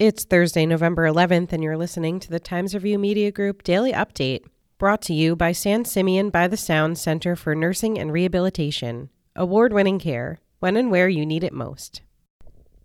It's Thursday, November 11th, and you're listening to the Times Review Media Group Daily Update, brought to you by San Simeon by the Sound Center for Nursing and Rehabilitation. Award winning care, when and where you need it most.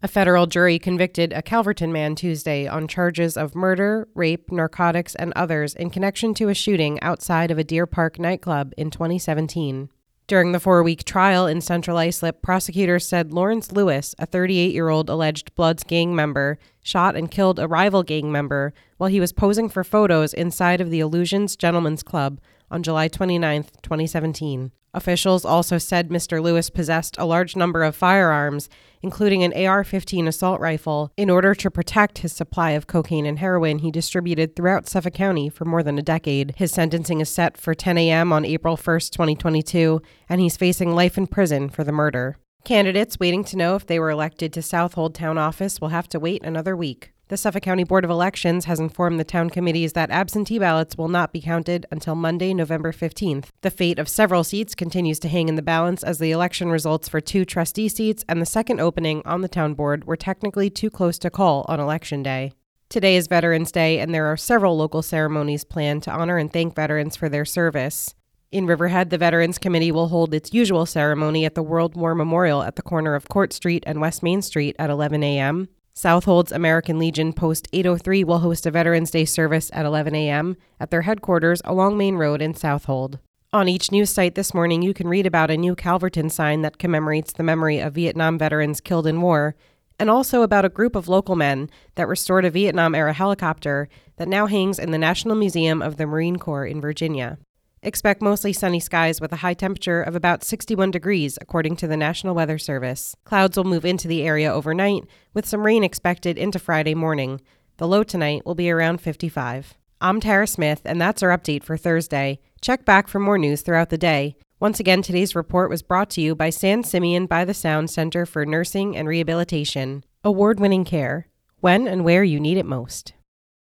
A federal jury convicted a Calverton man Tuesday on charges of murder, rape, narcotics, and others in connection to a shooting outside of a Deer Park nightclub in 2017. During the four week trial in Central Islip, prosecutors said Lawrence Lewis, a 38 year old alleged Bloods gang member, shot and killed a rival gang member while he was posing for photos inside of the Illusions Gentlemen's Club on July 29, 2017. Officials also said Mr. Lewis possessed a large number of firearms, including an AR 15 assault rifle, in order to protect his supply of cocaine and heroin he distributed throughout Suffolk County for more than a decade. His sentencing is set for 10 a.m. on April 1, 2022, and he's facing life in prison for the murder. Candidates waiting to know if they were elected to Southold Town Office will have to wait another week. The Suffolk County Board of Elections has informed the town committees that absentee ballots will not be counted until Monday, November 15th. The fate of several seats continues to hang in the balance as the election results for two trustee seats and the second opening on the town board were technically too close to call on election day. Today is Veterans Day, and there are several local ceremonies planned to honor and thank veterans for their service. In Riverhead, the Veterans Committee will hold its usual ceremony at the World War Memorial at the corner of Court Street and West Main Street at 11 a.m. Southold's American Legion Post 803 will host a Veterans Day service at 11 a.m. at their headquarters along Main Road in Southold. On each news site this morning, you can read about a new Calverton sign that commemorates the memory of Vietnam veterans killed in war, and also about a group of local men that restored a Vietnam era helicopter that now hangs in the National Museum of the Marine Corps in Virginia. Expect mostly sunny skies with a high temperature of about 61 degrees, according to the National Weather Service. Clouds will move into the area overnight, with some rain expected into Friday morning. The low tonight will be around 55. I'm Tara Smith, and that's our update for Thursday. Check back for more news throughout the day. Once again, today's report was brought to you by San Simeon by the Sound Center for Nursing and Rehabilitation. Award winning care. When and where you need it most.